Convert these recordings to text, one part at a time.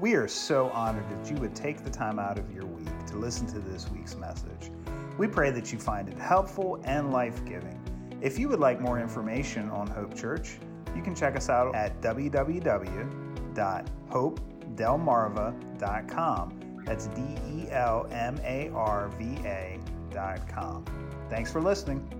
We are so honored that you would take the time out of your week to listen to this week's message. We pray that you find it helpful and life giving. If you would like more information on Hope Church, you can check us out at www.hopedelmarva.com. That's D E L M A R V A.com. Thanks for listening.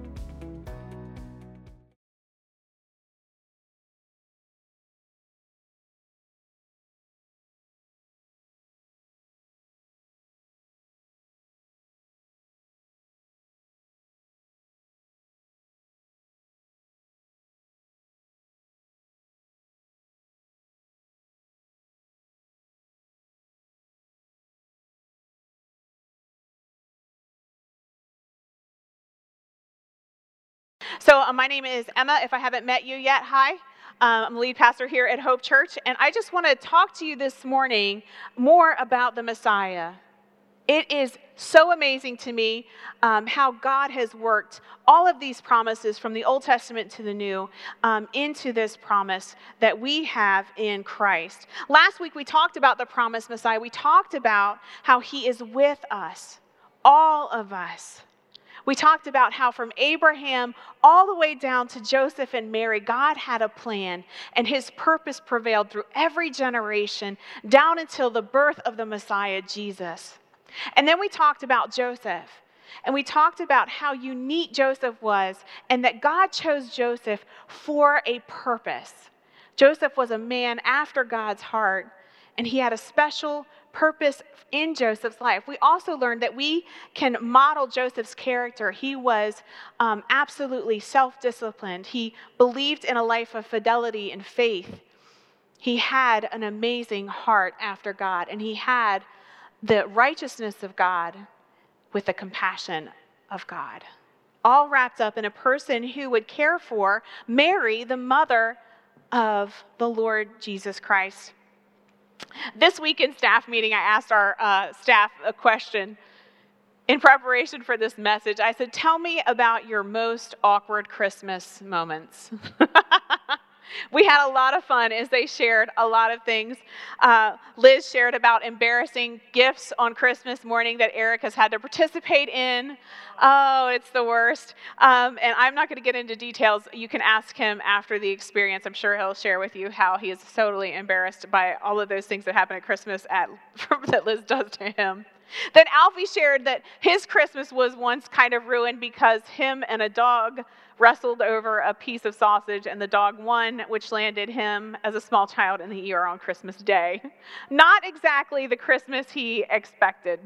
So, uh, my name is Emma. If I haven't met you yet, hi. Um, I'm the lead pastor here at Hope Church, and I just want to talk to you this morning more about the Messiah. It is so amazing to me um, how God has worked all of these promises from the Old Testament to the New um, into this promise that we have in Christ. Last week we talked about the promised Messiah. We talked about how he is with us, all of us. We talked about how from Abraham all the way down to Joseph and Mary, God had a plan, and his purpose prevailed through every generation down until the birth of the Messiah, Jesus. And then we talked about Joseph. And we talked about how unique Joseph was and that God chose Joseph for a purpose. Joseph was a man after God's heart, and he had a special purpose in Joseph's life. We also learned that we can model Joseph's character. He was um, absolutely self disciplined, he believed in a life of fidelity and faith. He had an amazing heart after God, and he had the righteousness of God with the compassion of God. All wrapped up in a person who would care for Mary, the mother of the Lord Jesus Christ. This week in staff meeting, I asked our uh, staff a question in preparation for this message. I said, Tell me about your most awkward Christmas moments. we had a lot of fun as they shared a lot of things. Uh, Liz shared about embarrassing gifts on Christmas morning that Eric has had to participate in. Oh, it's the worst. Um, and I'm not going to get into details. You can ask him after the experience. I'm sure he'll share with you how he is totally embarrassed by all of those things that happen at Christmas at, that Liz does to him. Then Alfie shared that his Christmas was once kind of ruined because him and a dog wrestled over a piece of sausage, and the dog won, which landed him as a small child in the ER on Christmas Day. Not exactly the Christmas he expected.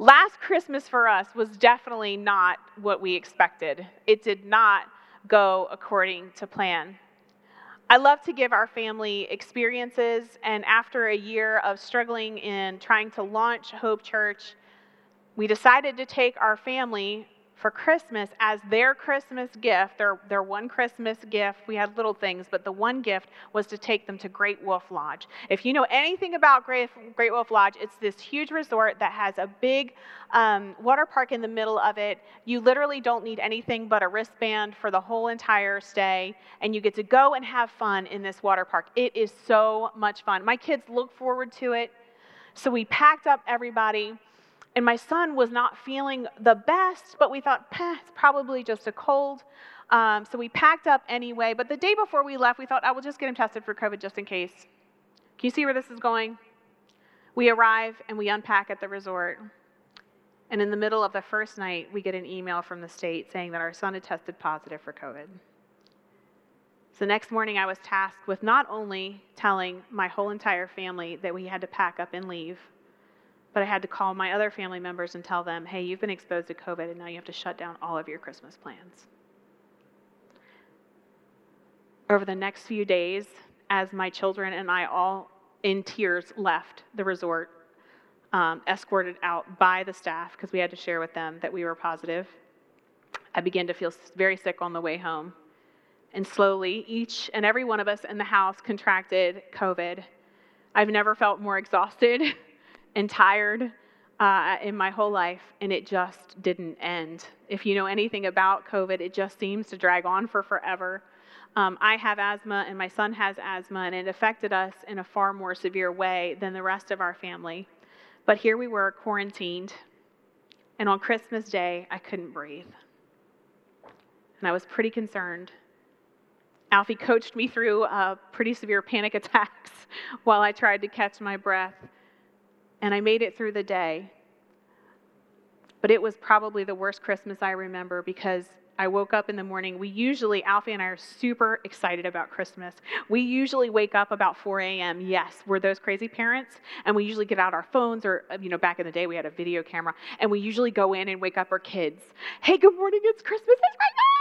Last Christmas for us was definitely not what we expected. It did not go according to plan. I love to give our family experiences, and after a year of struggling in trying to launch Hope Church, we decided to take our family for Christmas as their Christmas gift, their, their one Christmas gift. We had little things, but the one gift was to take them to Great Wolf Lodge. If you know anything about Great, Great Wolf Lodge, it's this huge resort that has a big um, water park in the middle of it. You literally don't need anything but a wristband for the whole entire stay, and you get to go and have fun in this water park. It is so much fun. My kids look forward to it. So we packed up everybody and my son was not feeling the best, but we thought, it's probably just a cold. Um, so we packed up anyway. But the day before we left, we thought, I will just get him tested for COVID just in case. Can you see where this is going? We arrive and we unpack at the resort. And in the middle of the first night, we get an email from the state saying that our son had tested positive for COVID. So the next morning, I was tasked with not only telling my whole entire family that we had to pack up and leave, but I had to call my other family members and tell them, hey, you've been exposed to COVID and now you have to shut down all of your Christmas plans. Over the next few days, as my children and I all in tears left the resort, um, escorted out by the staff because we had to share with them that we were positive, I began to feel very sick on the way home. And slowly, each and every one of us in the house contracted COVID. I've never felt more exhausted and tired uh, in my whole life, and it just didn't end. If you know anything about COVID, it just seems to drag on for forever. Um, I have asthma and my son has asthma, and it affected us in a far more severe way than the rest of our family. But here we were, quarantined, and on Christmas Day, I couldn't breathe. And I was pretty concerned. Alfie coached me through uh, pretty severe panic attacks while I tried to catch my breath. And I made it through the day. But it was probably the worst Christmas I remember because I woke up in the morning. We usually, Alfie and I are super excited about Christmas. We usually wake up about 4 a.m. Yes, we're those crazy parents. And we usually get out our phones, or, uh, you know, back in the day we had a video camera, and we usually go in and wake up our kids. Hey, good morning, it's Christmas, it's Christmas!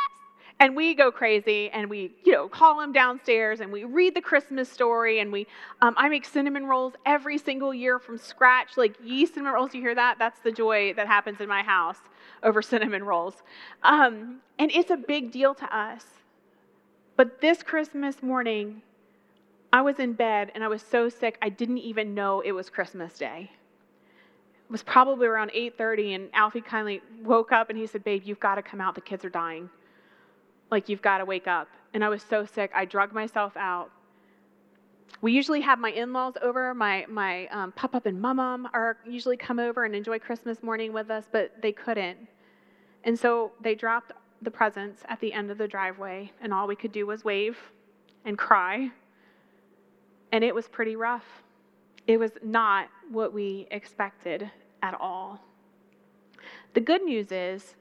And we go crazy and we, you know, call them downstairs and we read the Christmas story and we, um, I make cinnamon rolls every single year from scratch, like yeast cinnamon rolls. You hear that? That's the joy that happens in my house over cinnamon rolls. Um, and it's a big deal to us. But this Christmas morning, I was in bed and I was so sick I didn't even know it was Christmas Day. It was probably around 8:30 and Alfie kindly woke up and he said, "Babe, you've got to come out. The kids are dying." Like, you've got to wake up. And I was so sick, I drug myself out. We usually have my in laws over. My, my um, pop up and mum are usually come over and enjoy Christmas morning with us, but they couldn't. And so they dropped the presents at the end of the driveway, and all we could do was wave and cry. And it was pretty rough. It was not what we expected at all. The good news is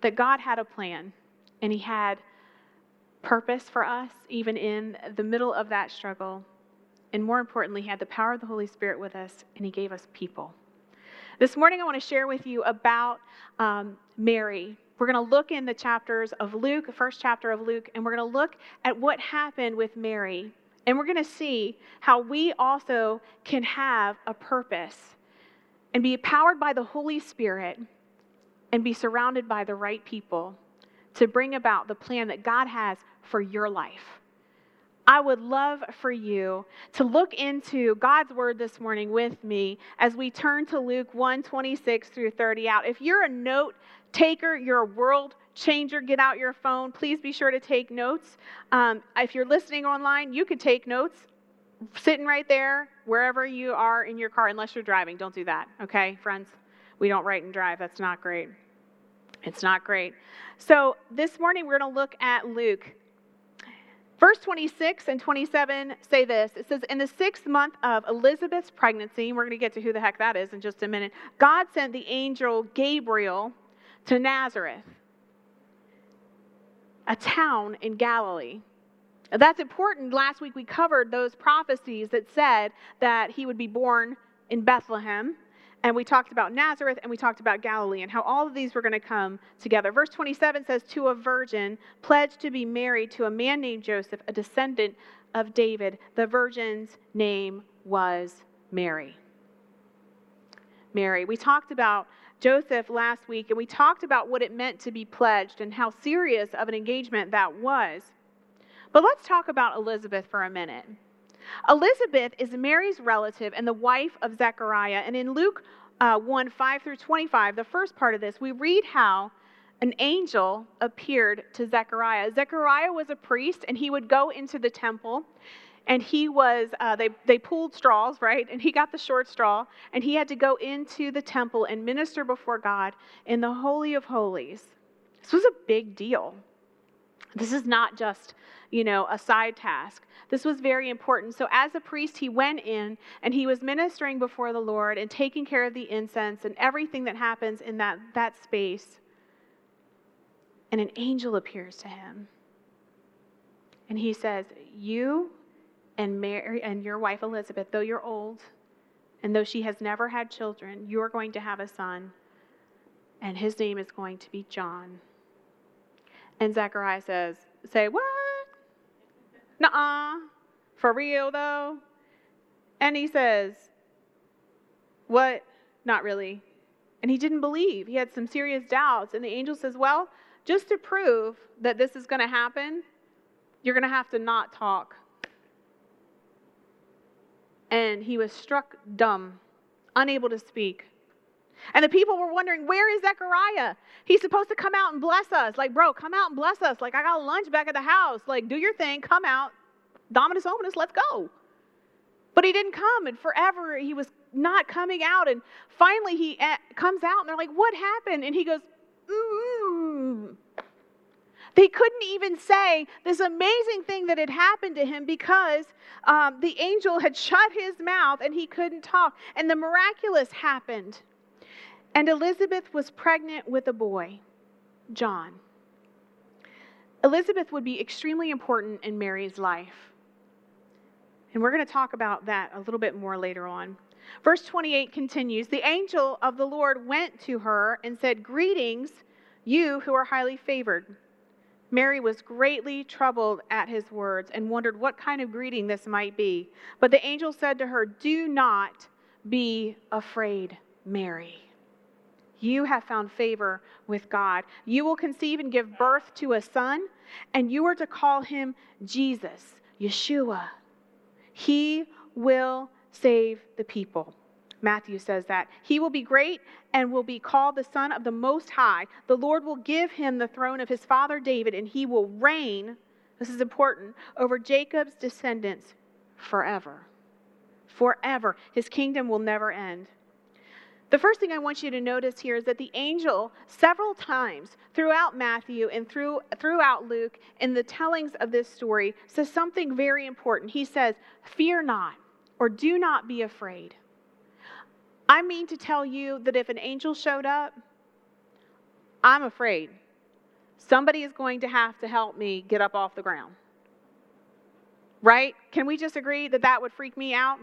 that God had a plan and He had purpose for us, even in the middle of that struggle. And more importantly, He had the power of the Holy Spirit with us, and He gave us people. This morning, I want to share with you about um, Mary. We're going to look in the chapters of Luke, the first chapter of Luke, and we're going to look at what happened with Mary. And we're going to see how we also can have a purpose and be powered by the Holy Spirit and be surrounded by the right people to bring about the plan that God has for your life. I would love for you to look into God's word this morning with me as we turn to Luke 1 26 through 30 out. If you're a note taker, you're a world changer, get out your phone. Please be sure to take notes. Um, if you're listening online, you could take notes sitting right there, wherever you are in your car, unless you're driving. Don't do that, okay, friends? We don't write and drive. That's not great. It's not great. So this morning we're going to look at Luke. Verse 26 and 27 say this It says, In the sixth month of Elizabeth's pregnancy, we're going to get to who the heck that is in just a minute, God sent the angel Gabriel to Nazareth, a town in Galilee. That's important. Last week we covered those prophecies that said that he would be born in Bethlehem and we talked about Nazareth and we talked about Galilee and how all of these were going to come together. Verse 27 says, To a virgin pledged to be married to a man named Joseph, a descendant of David. The virgin's name was Mary. Mary. We talked about Joseph last week and we talked about what it meant to be pledged and how serious of an engagement that was. But let's talk about Elizabeth for a minute. Elizabeth is Mary's relative and the wife of Zechariah. And in Luke uh, 1 5 through 25, the first part of this, we read how an angel appeared to Zechariah. Zechariah was a priest, and he would go into the temple. And he was, uh, they, they pulled straws, right? And he got the short straw, and he had to go into the temple and minister before God in the Holy of Holies. This was a big deal. This is not just, you know, a side task. This was very important. So, as a priest, he went in and he was ministering before the Lord and taking care of the incense and everything that happens in that, that space. And an angel appears to him. And he says, You and Mary and your wife Elizabeth, though you're old, and though she has never had children, you're going to have a son, and his name is going to be John. And Zechariah says, Say, what? Nuh-uh. For real, though? And he says, What? Not really. And he didn't believe. He had some serious doubts. And the angel says, Well, just to prove that this is going to happen, you're going to have to not talk. And he was struck dumb, unable to speak. And the people were wondering, where is Zechariah? He's supposed to come out and bless us. Like, bro, come out and bless us. Like, I got lunch back at the house. Like, do your thing, come out. Dominus Ominous, let's go. But he didn't come, and forever he was not coming out. And finally he eh, comes out, and they're like, What happened? And he goes, mm. They couldn't even say this amazing thing that had happened to him because um, the angel had shut his mouth and he couldn't talk. And the miraculous happened. And Elizabeth was pregnant with a boy, John. Elizabeth would be extremely important in Mary's life. And we're going to talk about that a little bit more later on. Verse 28 continues The angel of the Lord went to her and said, Greetings, you who are highly favored. Mary was greatly troubled at his words and wondered what kind of greeting this might be. But the angel said to her, Do not be afraid, Mary. You have found favor with God. You will conceive and give birth to a son, and you are to call him Jesus, Yeshua. He will save the people. Matthew says that. He will be great and will be called the Son of the Most High. The Lord will give him the throne of his father David, and he will reign, this is important, over Jacob's descendants forever. Forever. His kingdom will never end. The first thing I want you to notice here is that the angel, several times throughout Matthew and through, throughout Luke, in the tellings of this story, says something very important. He says, Fear not, or do not be afraid. I mean to tell you that if an angel showed up, I'm afraid. Somebody is going to have to help me get up off the ground. Right? Can we just agree that that would freak me out?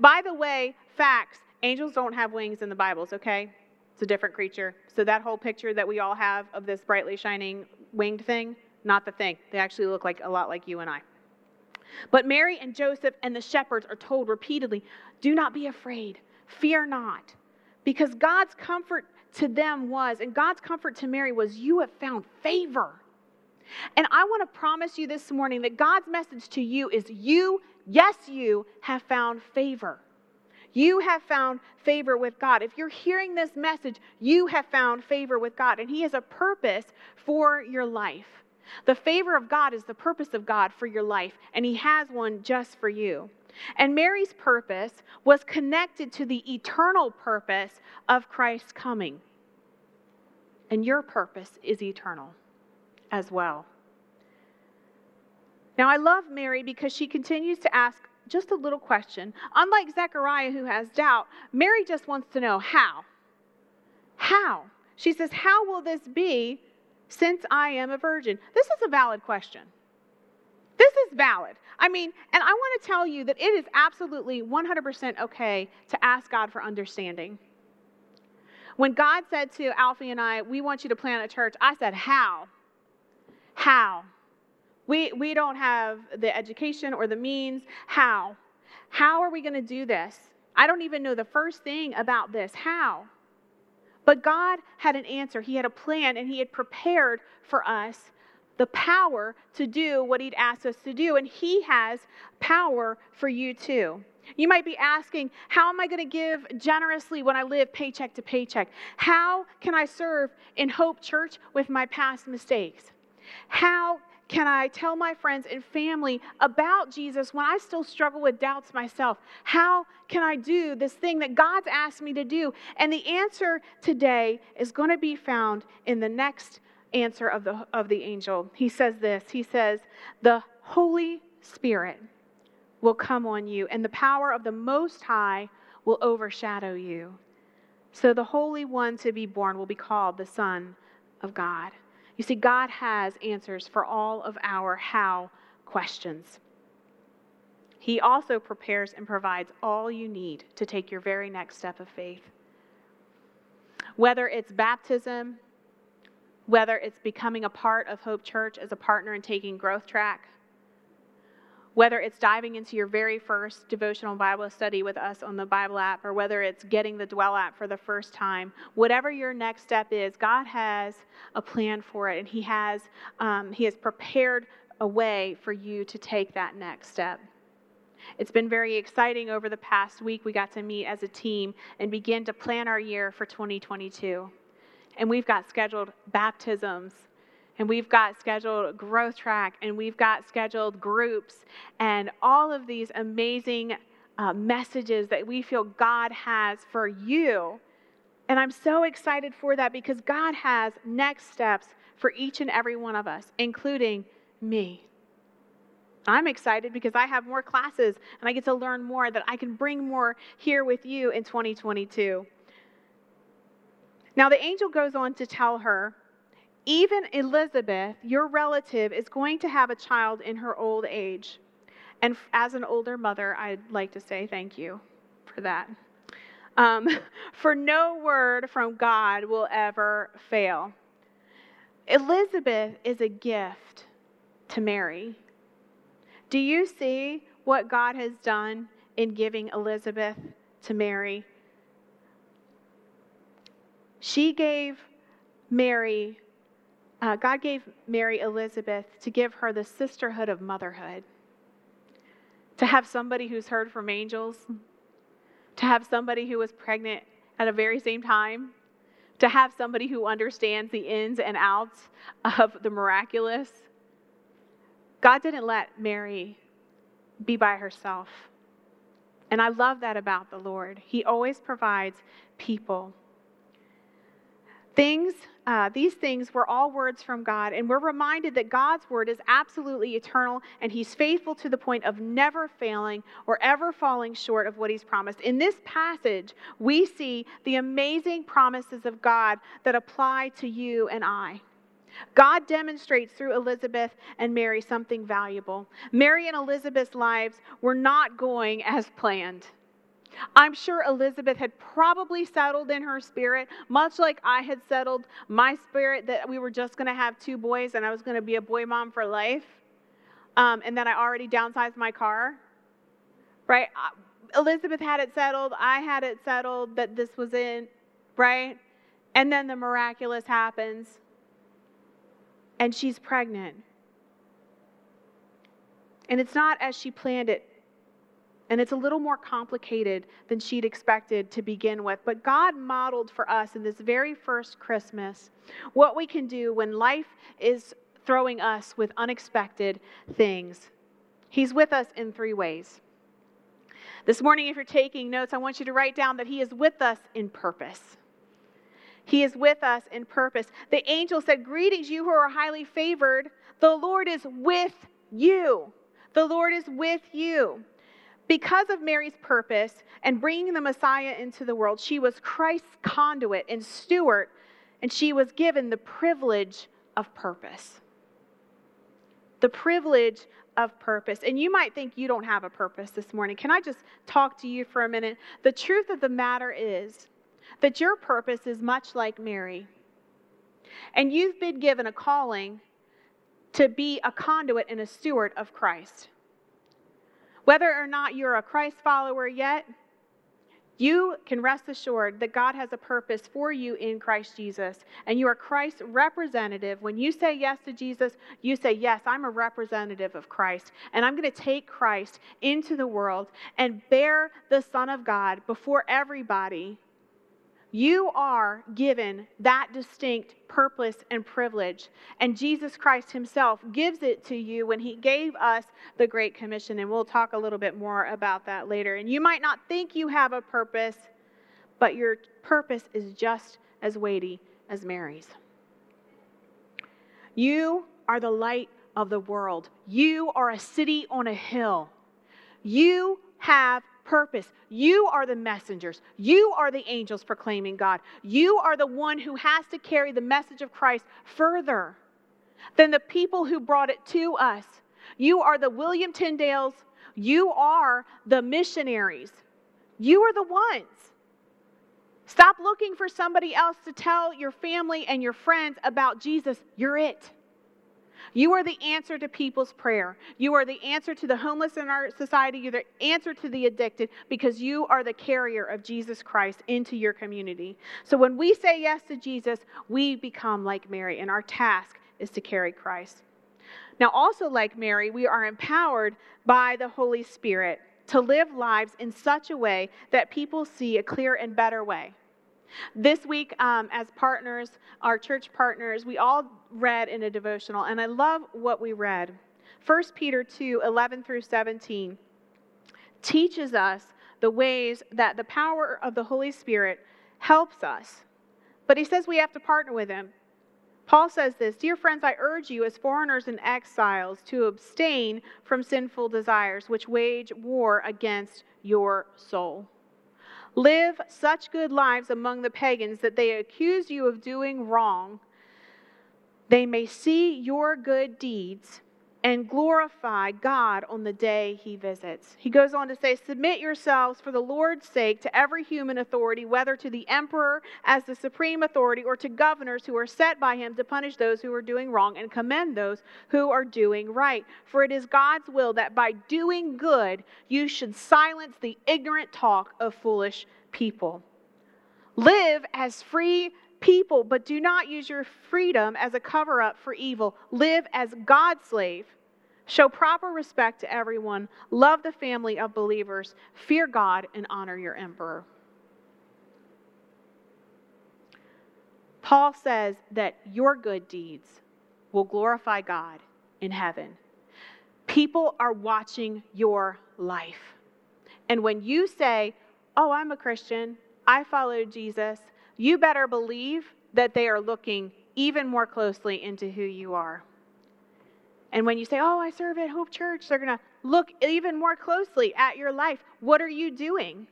By the way, facts Angels don't have wings in the Bibles, okay? It's a different creature. So that whole picture that we all have of this brightly shining winged thing, not the thing. They actually look like a lot like you and I. But Mary and Joseph and the shepherds are told repeatedly, "Do not be afraid. Fear not." Because God's comfort to them was, and God's comfort to Mary was, you have found favor. And I want to promise you this morning that God's message to you is you, yes, you have found favor. You have found favor with God. If you're hearing this message, you have found favor with God, and He has a purpose for your life. The favor of God is the purpose of God for your life, and He has one just for you. And Mary's purpose was connected to the eternal purpose of Christ's coming. And your purpose is eternal as well. Now, I love Mary because she continues to ask just a little question. Unlike Zechariah, who has doubt, Mary just wants to know how. How? She says, How will this be since I am a virgin? This is a valid question. This is valid. I mean, and I want to tell you that it is absolutely 100% okay to ask God for understanding. When God said to Alfie and I, We want you to plant a church, I said, How? How? We, we don't have the education or the means. How? How are we going to do this? I don't even know the first thing about this. How? But God had an answer. He had a plan, and He had prepared for us the power to do what He'd asked us to do. And He has power for you too. You might be asking, How am I going to give generously when I live paycheck to paycheck? How can I serve in Hope Church with my past mistakes? How can I tell my friends and family about Jesus when I still struggle with doubts myself? How can I do this thing that God's asked me to do? And the answer today is going to be found in the next answer of the, of the angel. He says this He says, The Holy Spirit will come on you, and the power of the Most High will overshadow you. So the Holy One to be born will be called the Son of God. You see, God has answers for all of our how questions. He also prepares and provides all you need to take your very next step of faith. Whether it's baptism, whether it's becoming a part of Hope Church as a partner in taking Growth Track, whether it's diving into your very first devotional Bible study with us on the Bible app, or whether it's getting the Dwell app for the first time, whatever your next step is, God has a plan for it, and He has um, He has prepared a way for you to take that next step. It's been very exciting over the past week. We got to meet as a team and begin to plan our year for 2022. And we've got scheduled baptisms, and we've got scheduled growth track, and we've got scheduled groups, and all of these amazing uh, messages that we feel God has for you. And I'm so excited for that because God has next steps for each and every one of us, including me. I'm excited because I have more classes and I get to learn more that I can bring more here with you in 2022. Now, the angel goes on to tell her, even Elizabeth, your relative, is going to have a child in her old age. And as an older mother, I'd like to say thank you for that. Um, for no word from God will ever fail. Elizabeth is a gift to Mary. Do you see what God has done in giving Elizabeth to Mary? She gave Mary, uh, God gave Mary Elizabeth to give her the sisterhood of motherhood, to have somebody who's heard from angels, to have somebody who was pregnant at a very same time, to have somebody who understands the ins and outs of the miraculous God didn't let Mary be by herself. And I love that about the Lord. He always provides people. Things, uh, these things were all words from God, and we're reminded that God's word is absolutely eternal, and He's faithful to the point of never failing or ever falling short of what He's promised. In this passage, we see the amazing promises of God that apply to you and I. God demonstrates through Elizabeth and Mary something valuable. Mary and Elizabeth's lives were not going as planned. I'm sure Elizabeth had probably settled in her spirit, much like I had settled my spirit that we were just going to have two boys and I was going to be a boy mom for life, um, and that I already downsized my car. Right? Uh, Elizabeth had it settled. I had it settled that this was it, right? And then the miraculous happens and she's pregnant. And it's not as she planned it. And it's a little more complicated than she'd expected to begin with. But God modeled for us in this very first Christmas what we can do when life is throwing us with unexpected things. He's with us in three ways. This morning, if you're taking notes, I want you to write down that He is with us in purpose. He is with us in purpose. The angel said, Greetings, you who are highly favored. The Lord is with you. The Lord is with you. Because of Mary's purpose and bringing the Messiah into the world, she was Christ's conduit and steward, and she was given the privilege of purpose. The privilege of purpose. And you might think you don't have a purpose this morning. Can I just talk to you for a minute? The truth of the matter is, that your purpose is much like Mary. And you've been given a calling to be a conduit and a steward of Christ. Whether or not you're a Christ follower yet, you can rest assured that God has a purpose for you in Christ Jesus. And you are Christ's representative. When you say yes to Jesus, you say, Yes, I'm a representative of Christ. And I'm going to take Christ into the world and bear the Son of God before everybody you are given that distinct purpose and privilege. And Jesus Christ Himself gives it to you when He gave us the Great Commission. And we'll talk a little bit more about that later. And you might not think you have a purpose, but your purpose is just as weighty as Mary's. You are the light of the world, you are a city on a hill. You have purpose. You are the messengers. You are the angels proclaiming God. You are the one who has to carry the message of Christ further than the people who brought it to us. You are the William Tyndales. You are the missionaries. You are the ones. Stop looking for somebody else to tell your family and your friends about Jesus. You're it. You are the answer to people's prayer. You are the answer to the homeless in our society. You're the answer to the addicted because you are the carrier of Jesus Christ into your community. So when we say yes to Jesus, we become like Mary, and our task is to carry Christ. Now, also like Mary, we are empowered by the Holy Spirit. to live lives in such a way that people see a clear and better way. This week, um, as partners, our church partners, we all read in a devotional, and I love what we read. 1 Peter 2 11 through 17 teaches us the ways that the power of the Holy Spirit helps us. But he says we have to partner with him. Paul says this Dear friends, I urge you, as foreigners and exiles, to abstain from sinful desires which wage war against your soul. Live such good lives among the pagans that they accuse you of doing wrong. They may see your good deeds and glorify God on the day he visits. He goes on to say, Submit yourselves for the Lord's sake to every human authority, whether to the emperor as the supreme authority or to governors who are set by him to punish those who are doing wrong and commend those who are doing right. For it is God's will that by doing good you should silence the ignorant talk of foolish people. Live as free people, but do not use your freedom as a cover up for evil. Live as God's slave. Show proper respect to everyone. Love the family of believers. Fear God and honor your emperor. Paul says that your good deeds will glorify God in heaven. People are watching your life. And when you say, Oh, I'm a Christian, I follow Jesus, you better believe that they are looking even more closely into who you are. And when you say, Oh, I serve at Hope Church, they're going to look even more closely at your life. What are you doing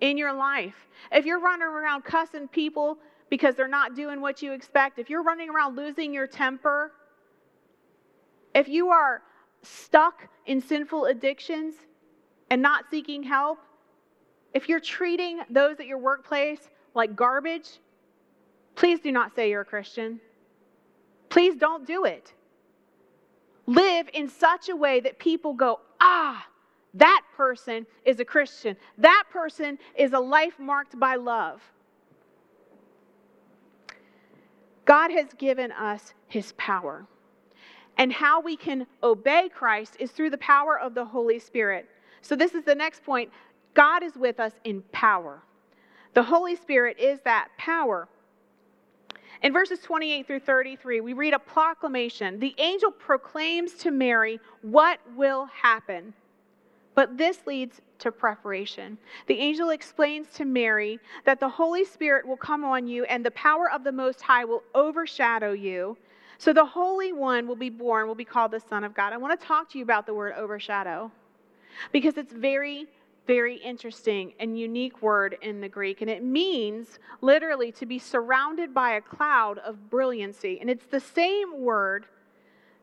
in your life? If you're running around cussing people because they're not doing what you expect, if you're running around losing your temper, if you are stuck in sinful addictions and not seeking help, if you're treating those at your workplace like garbage, please do not say you're a Christian. Please don't do it. Live in such a way that people go, ah, that person is a Christian. That person is a life marked by love. God has given us his power. And how we can obey Christ is through the power of the Holy Spirit. So, this is the next point. God is with us in power. The Holy Spirit is that power. In verses 28 through 33, we read a proclamation. The angel proclaims to Mary what will happen. But this leads to preparation. The angel explains to Mary that the Holy Spirit will come on you and the power of the Most High will overshadow you. So the Holy One will be born, will be called the Son of God. I want to talk to you about the word overshadow because it's very very interesting and unique word in the Greek, and it means literally to be surrounded by a cloud of brilliancy. And it's the same word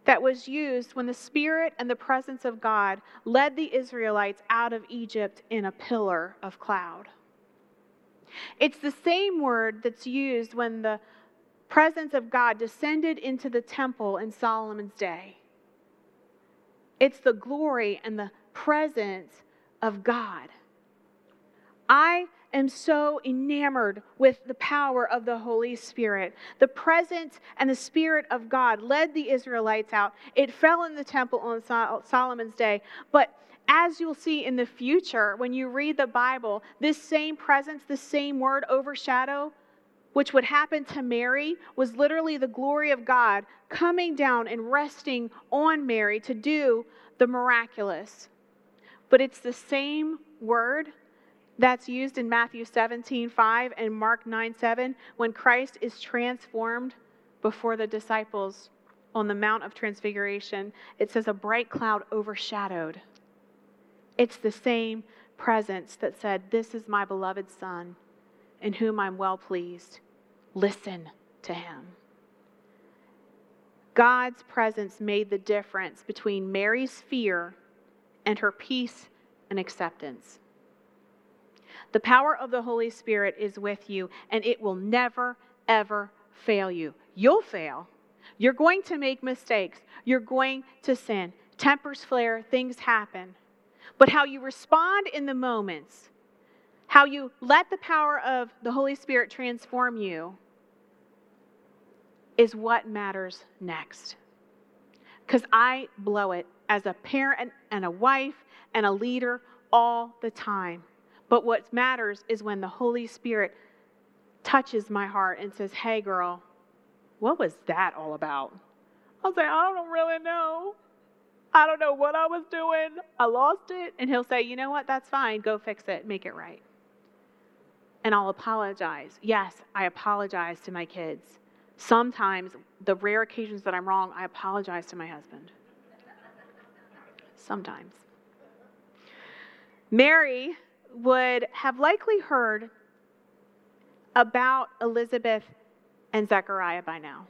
that was used when the Spirit and the presence of God led the Israelites out of Egypt in a pillar of cloud. It's the same word that's used when the presence of God descended into the temple in Solomon's day. It's the glory and the presence of God. I am so enamored with the power of the Holy Spirit. The presence and the Spirit of God led the Israelites out. It fell in the temple on Solomon's day. But as you'll see in the future, when you read the Bible, this same presence, this same word, overshadow, which would happen to Mary, was literally the glory of God coming down and resting on Mary to do the miraculous. But it's the same word that's used in Matthew 17, 5 and Mark 9, 7 when Christ is transformed before the disciples on the Mount of Transfiguration. It says, a bright cloud overshadowed. It's the same presence that said, This is my beloved Son, in whom I'm well pleased. Listen to him. God's presence made the difference between Mary's fear and her peace and acceptance. The power of the Holy Spirit is with you, and it will never, ever fail you. You'll fail. You're going to make mistakes. You're going to sin. Tempers flare, things happen. But how you respond in the moments, how you let the power of the Holy Spirit transform you, is what matters next. Because I blow it as a parent and a wife and a leader all the time. But what matters is when the Holy Spirit touches my heart and says, Hey, girl, what was that all about? I'll say, I don't really know. I don't know what I was doing. I lost it. And he'll say, You know what? That's fine. Go fix it. Make it right. And I'll apologize. Yes, I apologize to my kids. Sometimes, the rare occasions that I'm wrong, I apologize to my husband. Sometimes. Mary would have likely heard about Elizabeth and Zechariah by now.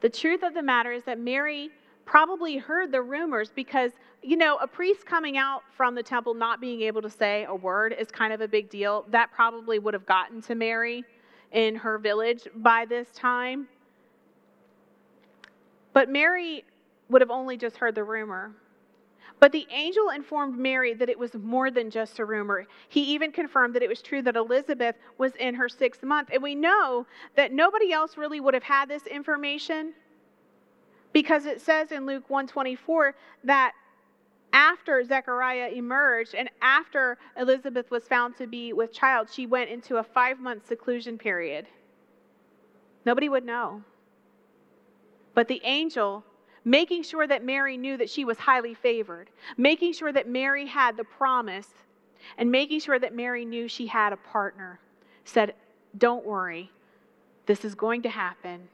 The truth of the matter is that Mary probably heard the rumors because, you know, a priest coming out from the temple not being able to say a word is kind of a big deal. That probably would have gotten to Mary in her village by this time. But Mary would have only just heard the rumor. But the angel informed Mary that it was more than just a rumor. He even confirmed that it was true that Elizabeth was in her sixth month. And we know that nobody else really would have had this information because it says in Luke 124 that after Zechariah emerged and after Elizabeth was found to be with child, she went into a five month seclusion period. Nobody would know. But the angel making sure that Mary knew that she was highly favored, making sure that Mary had the promise, and making sure that Mary knew she had a partner, said, Don't worry, this is going to happen.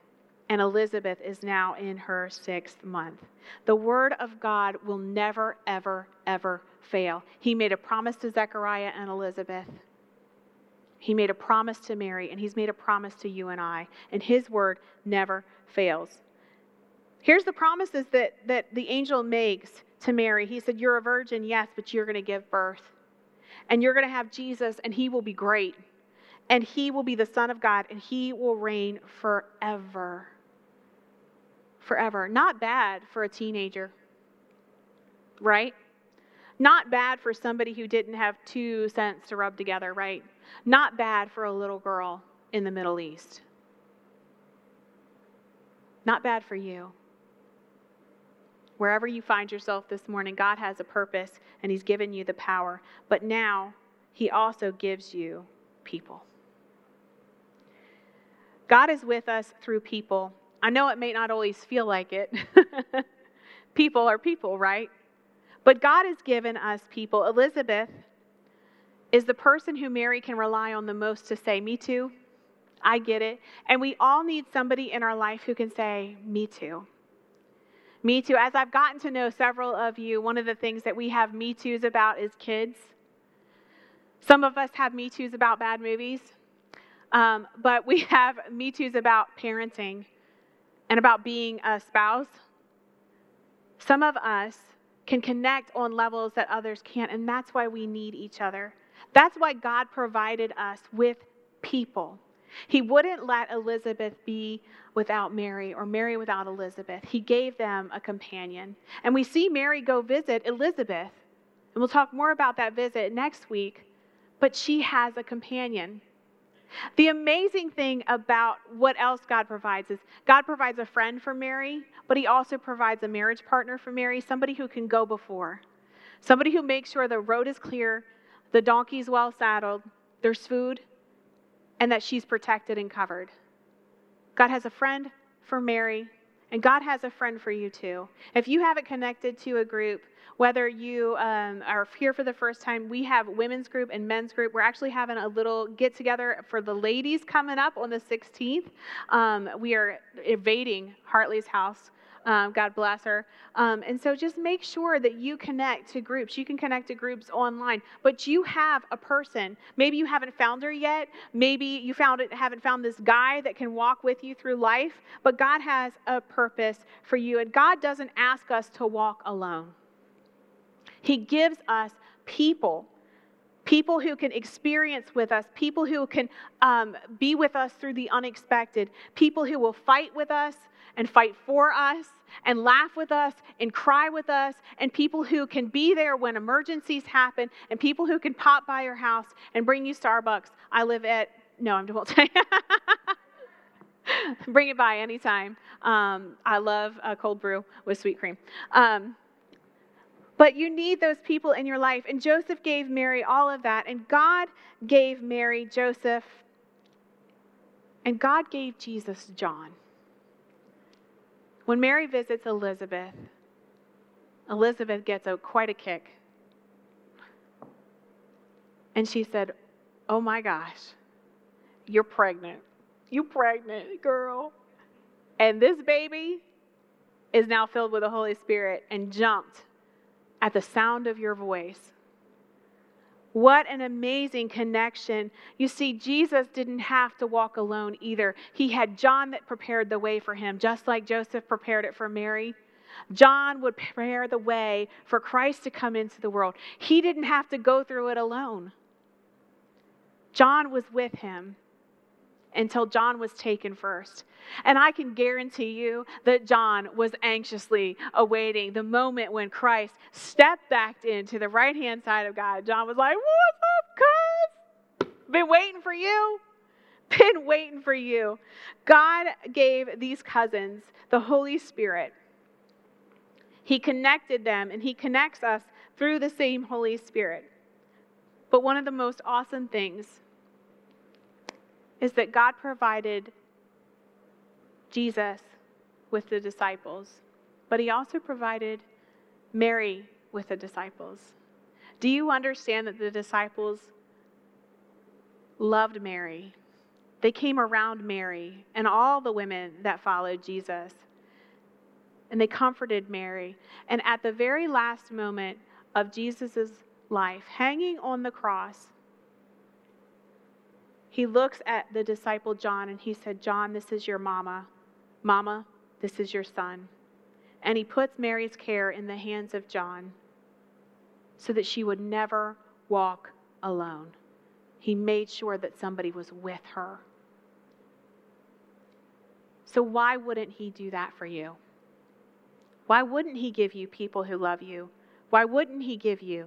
And Elizabeth is now in her sixth month. The word of God will never, ever, ever fail. He made a promise to Zechariah and Elizabeth. He made a promise to Mary, and he's made a promise to you and I. And his word never fails. Here's the promises that, that the angel makes to Mary. He said, You're a virgin, yes, but you're going to give birth. And you're going to have Jesus, and he will be great. And he will be the Son of God, and he will reign forever. Forever. Not bad for a teenager, right? Not bad for somebody who didn't have two cents to rub together, right? Not bad for a little girl in the Middle East. Not bad for you. Wherever you find yourself this morning, God has a purpose and He's given you the power. But now, He also gives you people. God is with us through people. I know it may not always feel like it. people are people, right? But God has given us people. Elizabeth is the person who Mary can rely on the most to say, Me too. I get it. And we all need somebody in our life who can say, Me too. Me Too. As I've gotten to know several of you, one of the things that we have Me Too's about is kids. Some of us have Me Too's about bad movies, um, but we have Me Too's about parenting and about being a spouse. Some of us can connect on levels that others can't, and that's why we need each other. That's why God provided us with people. He wouldn't let Elizabeth be without Mary or Mary without Elizabeth. He gave them a companion. And we see Mary go visit Elizabeth. And we'll talk more about that visit next week. But she has a companion. The amazing thing about what else God provides is God provides a friend for Mary, but He also provides a marriage partner for Mary, somebody who can go before, somebody who makes sure the road is clear, the donkey's well saddled, there's food, and that she's protected and covered. God has a friend for Mary, and God has a friend for you too. If you haven't connected to a group, whether you um, are here for the first time, we have women's group and men's group. We're actually having a little get together for the ladies coming up on the 16th. Um, we are invading Hartley's house um, God bless her. Um, and so just make sure that you connect to groups. You can connect to groups online, but you have a person. Maybe you haven't found her yet. Maybe you found it, haven't found this guy that can walk with you through life, but God has a purpose for you. And God doesn't ask us to walk alone, He gives us people people who can experience with us, people who can um, be with us through the unexpected, people who will fight with us, and fight for us and laugh with us and cry with us, and people who can be there when emergencies happen, and people who can pop by your house and bring you Starbucks. I live at, no, I'm won't bring it by anytime. Um, I love a cold brew with sweet cream. Um, But you need those people in your life. And Joseph gave Mary all of that. And God gave Mary Joseph. And God gave Jesus John. When Mary visits Elizabeth, Elizabeth gets a, quite a kick. And she said, Oh my gosh, you're pregnant. You pregnant, girl. And this baby is now filled with the Holy Spirit and jumped at the sound of your voice. What an amazing connection. You see, Jesus didn't have to walk alone either. He had John that prepared the way for him, just like Joseph prepared it for Mary. John would prepare the way for Christ to come into the world. He didn't have to go through it alone. John was with him until John was taken first. And I can guarantee you that John was anxiously awaiting the moment when Christ stepped back into the right hand side of God. John was like, What's up, cuz? Been waiting for you. Been waiting for you. God gave these cousins the Holy Spirit. He connected them and He connects us through the same Holy Spirit. But one of the most awesome things is that God provided Jesus with the disciples, but he also provided Mary with the disciples. Do you understand that the disciples loved Mary? They came around Mary and all the women that followed Jesus. And they comforted Mary. And at the very last moment of Jesus' life, hanging on the cross, he looks at the disciple John and he said, John, this is your mama. Mama, this is your son. And he puts Mary's care in the hands of John so that she would never walk alone. He made sure that somebody was with her. So, why wouldn't he do that for you? Why wouldn't he give you people who love you? Why wouldn't he give you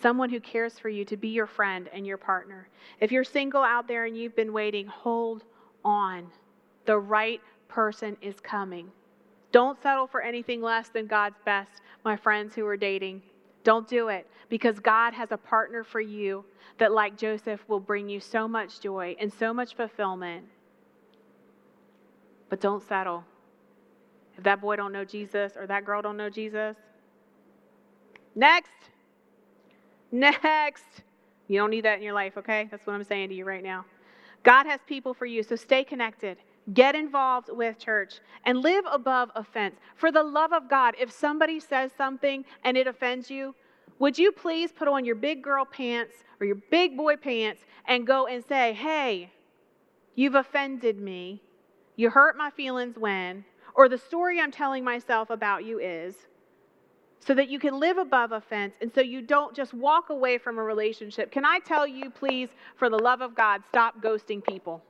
someone who cares for you to be your friend and your partner. If you're single out there and you've been waiting, hold on. The right person is coming. Don't settle for anything less than God's best, my friends who are dating. Don't do it because God has a partner for you that, like Joseph, will bring you so much joy and so much fulfillment. But don't settle. If that boy don't know Jesus or that girl don't know Jesus, next. Next. You don't need that in your life, okay? That's what I'm saying to you right now. God has people for you, so stay connected. Get involved with church and live above offense. For the love of God, if somebody says something and it offends you, would you please put on your big girl pants or your big boy pants and go and say, hey, you've offended me. You hurt my feelings when, or the story I'm telling myself about you is, so that you can live above offense and so you don't just walk away from a relationship. Can I tell you, please, for the love of God, stop ghosting people?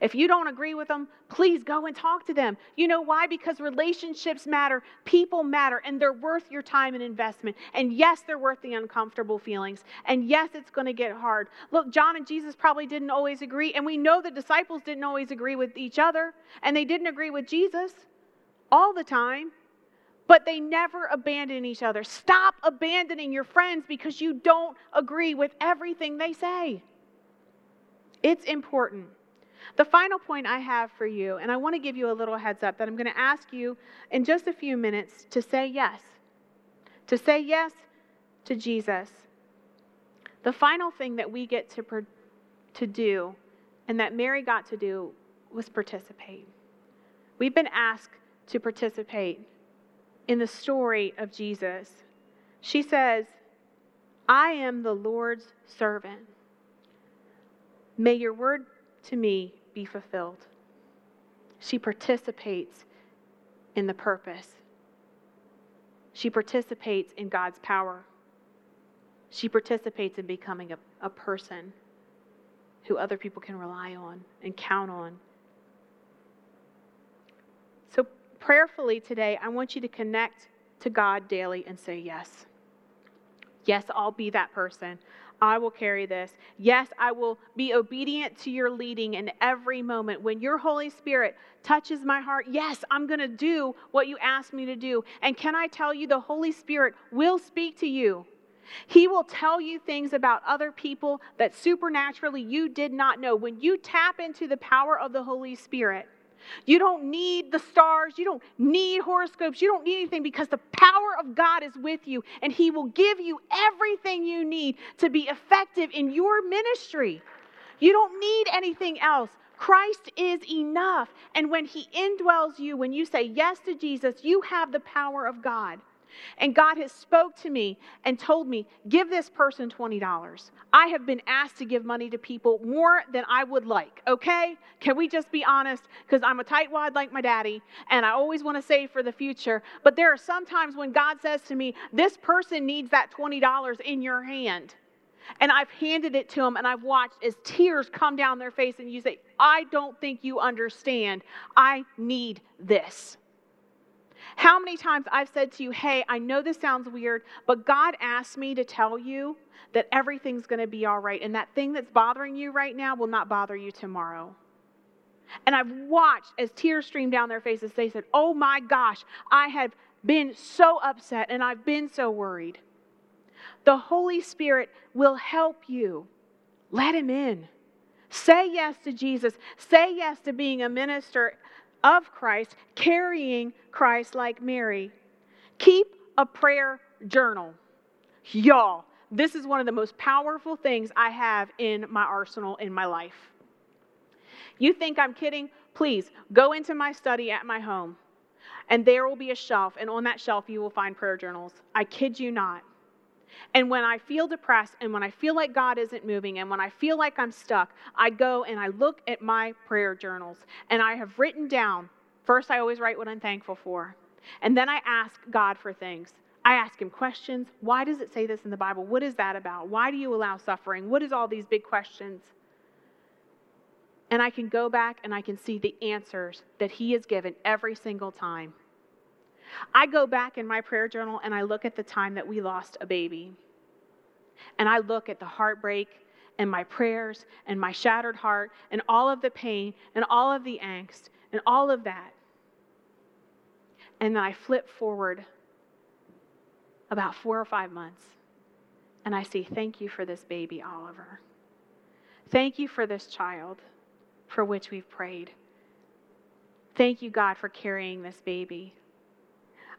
If you don't agree with them, please go and talk to them. You know why? Because relationships matter, people matter, and they're worth your time and investment. And yes, they're worth the uncomfortable feelings. And yes, it's going to get hard. Look, John and Jesus probably didn't always agree, and we know the disciples didn't always agree with each other, and they didn't agree with Jesus all the time but they never abandon each other. Stop abandoning your friends because you don't agree with everything they say. It's important. The final point I have for you, and I want to give you a little heads up that I'm going to ask you in just a few minutes to say yes. To say yes to Jesus. The final thing that we get to, to do, and that Mary got to do, was participate. We've been asked to participate in the story of Jesus. She says, I am the Lord's servant. May your word to me be fulfilled. She participates in the purpose. She participates in God's power. She participates in becoming a, a person who other people can rely on and count on prayerfully today, I want you to connect to God daily and say, Yes. Yes, I'll be that person. I will carry this. Yes, I will be obedient to your leading in every moment. When your Holy Spirit touches my heart, yes, I'm going to do what you asked me to do. And can I tell you, the Holy Spirit will speak to you. He will tell you things about other people that supernaturally you did not know. When you tap into the power of the Holy Spirit, you don't need the stars. You don't need horoscopes. You don't need anything because the power of God is with you and He will give you everything you need to be effective in your ministry. You don't need anything else. Christ is enough. And when He indwells you, when you say yes to Jesus, you have the power of God. And God has spoke to me and told me, give this person $20. I have been asked to give money to people more than I would like, okay? Can we just be honest? Because I'm a tightwad like my daddy, and I always want to save for the future. But there are some times when God says to me, this person needs that $20 in your hand. And I've handed it to them, and I've watched as tears come down their face, and you say, I don't think you understand. I need this. How many times I've said to you, hey, I know this sounds weird, but God asked me to tell you that everything's going to be all right, and that thing that's bothering you right now will not bother you tomorrow. And I've watched as tears stream down their faces. They said, Oh my gosh, I have been so upset and I've been so worried. The Holy Spirit will help you. Let Him in. Say yes to Jesus. Say yes to being a minister of Christ, carrying Christ like Mary. Keep a prayer journal. Y'all, this is one of the most powerful things I have in my arsenal in my life. You think I'm kidding? Please go into my study at my home, and there will be a shelf, and on that shelf, you will find prayer journals. I kid you not. And when I feel depressed and when I feel like God isn't moving and when I feel like I'm stuck, I go and I look at my prayer journals and I have written down first, I always write what I'm thankful for. And then I ask God for things. I ask him questions. Why does it say this in the Bible? What is that about? Why do you allow suffering? What is all these big questions? And I can go back and I can see the answers that he has given every single time. I go back in my prayer journal and I look at the time that we lost a baby. And I look at the heartbreak and my prayers and my shattered heart and all of the pain and all of the angst and all of that. And then I flip forward about four or five months and I say, Thank you for this baby, Oliver. Thank you for this child for which we've prayed. Thank you, God, for carrying this baby.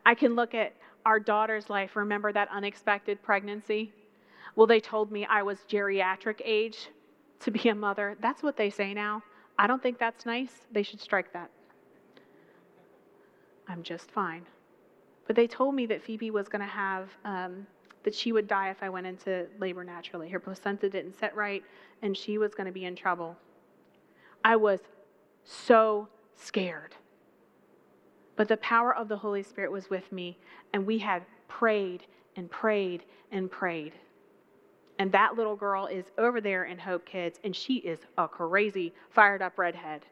I can look at our daughter's life. Remember that unexpected pregnancy? Well, they told me I was geriatric age to be a mother. That's what they say now. I don't think that's nice. They should strike that. I'm just fine. But they told me that Phoebe was going to have, um, that she would die if I went into labor naturally. Her placenta didn't set right, and she was going to be in trouble. I was so scared. But the power of the Holy Spirit was with me, and we had prayed and prayed and prayed. And that little girl is over there in Hope Kids, and she is a crazy, fired up redhead.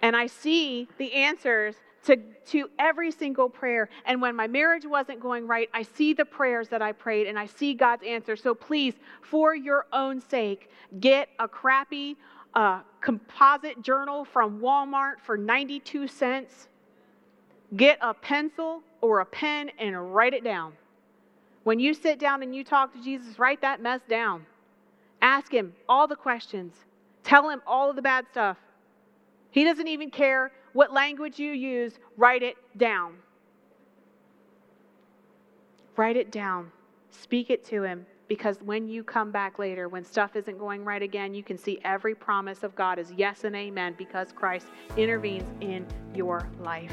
And I see the answers to, to every single prayer. And when my marriage wasn't going right, I see the prayers that I prayed and I see God's answer. So please, for your own sake, get a crappy uh, composite journal from Walmart for 92 cents Get a pencil or a pen and write it down. When you sit down and you talk to Jesus, write that mess down. Ask him all the questions. Tell him all of the bad stuff. He doesn't even care what language you use, write it down. Write it down. Speak it to him because when you come back later, when stuff isn't going right again, you can see every promise of God is yes and amen because Christ intervenes in your life.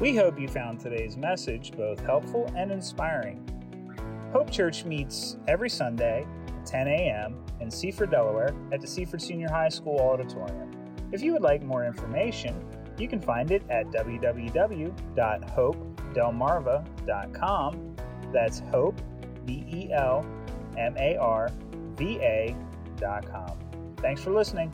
We hope you found today's message both helpful and inspiring. Hope Church meets every Sunday at 10 a.m. in Seaford, Delaware at the Seaford Senior High School Auditorium. If you would like more information, you can find it at www.hopedelmarva.com. That's hope, D E L M A R V A.com. Thanks for listening.